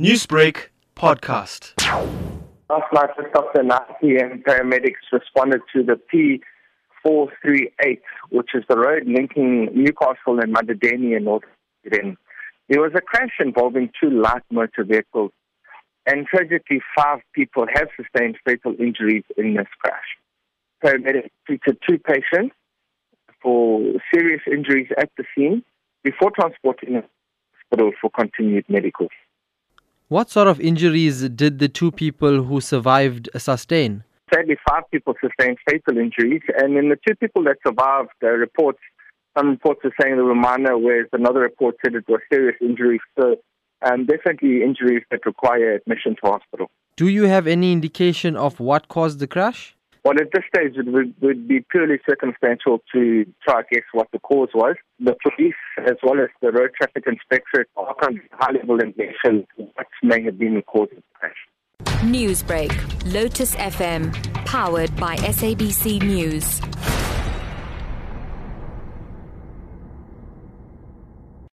Newsbreak podcast. Last night at Dr. 9 p.m., paramedics responded to the P438, which is the road linking Newcastle and Madadeni in North Sweden. There was a crash involving two light motor vehicles, and tragically, five people have sustained fatal injuries in this crash. Paramedics treated two patients for serious injuries at the scene before transporting them to hospital for continued medical What sort of injuries did the two people who survived sustain? sadly, five people sustained fatal injuries, and in the two people that survived, the reports, some reports are saying they were minor, whereas another report said it was serious injuries. So, um, definitely injuries that require admission to hospital. Do you have any indication of what caused the crash? Well, at this stage, it would, would be purely circumstantial to try to guess what the cause was. The police, as well as the road traffic inspectorate, are on high-level investigation what may have been the cause of the crash. Newsbreak, Lotus FM, powered by SABC News.